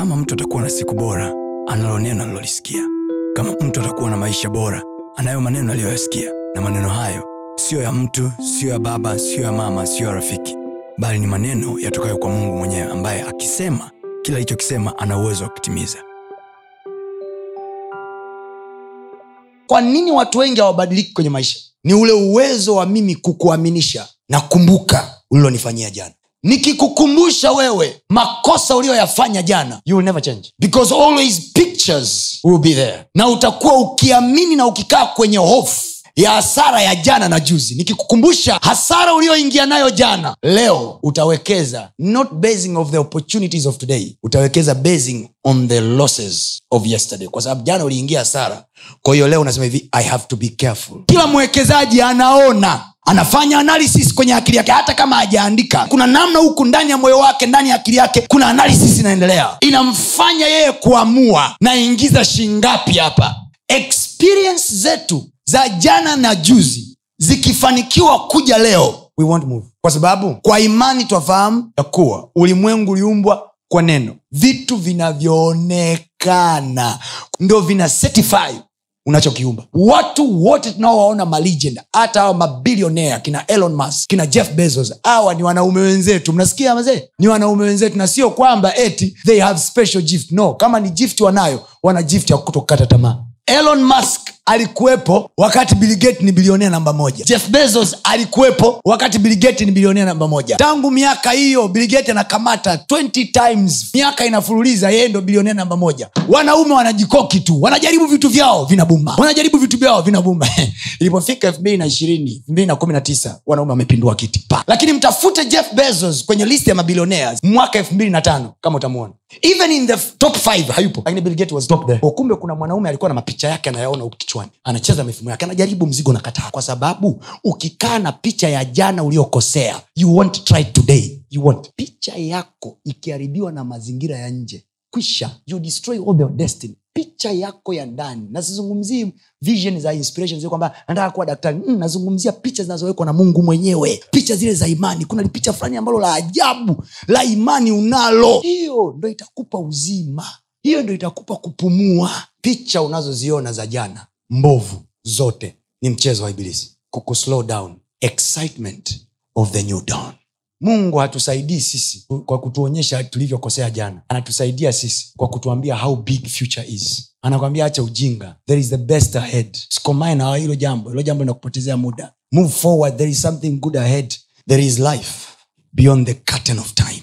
kama mtu atakuwa na siku bora analo neno alilolisikia kama mtu atakuwa na maisha bora anayo maneno aliyoyasikia. Na maneno hayo siyo ya mtu siyo ya baba siyo ya mama siyo ya rafiki. Bali ni maneno yatokayo kwa mungu mwenyewe ambaye akisema kila alichokisema ana uwezo wa kutimiza. Kwa nini watu wengi hawabadiliki kwenye maisha? Ni ule uwezo wa mimi kukuaminisha. Na kumbuka ulilonifanyia jana nikikukumbusha wewe makosa uliyoyafanya jana you will never change. because always pictures will be there. Na utakuwa ukiamini na ukikaa kwenye hofu ya hasara ya jana na juzi. Nikikukumbusha hasara uliyoingia nayo jana leo utawekeza not basing of the opportunities of today utawekeza basing on the losses of yesterday. Kwa sababu jana uliingia hasara kwa hiyo leo unasema hivi i have to be careful. Kila mwekezaji anaona anafanya analysis kwenye akili yake. Hata kama hajaandika kuna namna huku ndani ya moyo wake ndani ya akili yake kuna analysis inaendelea. Inamfanya yeye kuamua naingiza shingapi hapa. Experience zetu za jana na juzi zikifanikiwa kuja leo we won't move. Kwa sababu kwa imani twafahamu ya kuwa ulimwengu uliumbwa kwa neno. Vitu vinavyoonekana ndo vina certify unachokiumba. Watu wote tunaowaona malegend hata hawa mabilionea kina elon musk kina jeff bezos hawa ni wanaume wenzetu. Mnasikia mazee ni wanaume wenzetu na sio kwamba eti they have special gift. No kama ni gift wanayo wana gift ya kutokata tamaa. Elon musk alikuwepo wakati biligate ni bilionea namba moja. Jeff bezos alikuwepo wakati biligate ni bilionea namba moja. Tangu miaka hiyo biligate anakamata 20 times. Miaka inafululiza yeye ndo bilionea namba moja. Wanaume wanajikoki tu wanajaribu vitu vyao vinabuma wanajaribu vitu vyao vinabuma ilipofika elfu mbili na ishirini elfu mbili na kumi na tisa wanaume wamepindua kiti. Pa. Lakini mtafute jeff bezos kwenye list ya mabilionea mwaka elfu mbili na tano kama utamwona even in the top five hayupo. Lakini Bill Gates was top there. Kumbe kuna mwanaume alikuwa na mapicha yake anayaona huku kichwani. Anacheza mifumo yake anajaribu mzigo na kataa. Kwa sababu ukikaa na picha ya jana uliokosea you won't try today. You won't. Picha yako ikiharibiwa na mazingira ya nje kwisha. You destroy all your destiny picha yako ya ndani. Na sizungumzii vision za inspiration kwamba nataka kuwa daktari. Mm, nazungumzia picha zinazowekwa na mungu mwenyewe. Picha zile za imani. Kuna picha fulani ambalo la ajabu la imani unalo. Hiyo ndo itakupa uzima. Hiyo ndo itakupa kupumua. Picha unazoziona za jana mbovu zote. Ni mchezo wa ibilisi. Kukuslow down. Excitement of the new dawn mungu hatusaidii sisi kwa kutuonyesha tulivyokosea jana. Anatusaidia sisi kwa kutuambia how big future is. Anakwambia acha ujinga. There is the best ahead. Sikomae na hilo jambo. Hilo jambo linakupotezea muda. Move forward. There is something good ahead. There is life beyond the curtain of time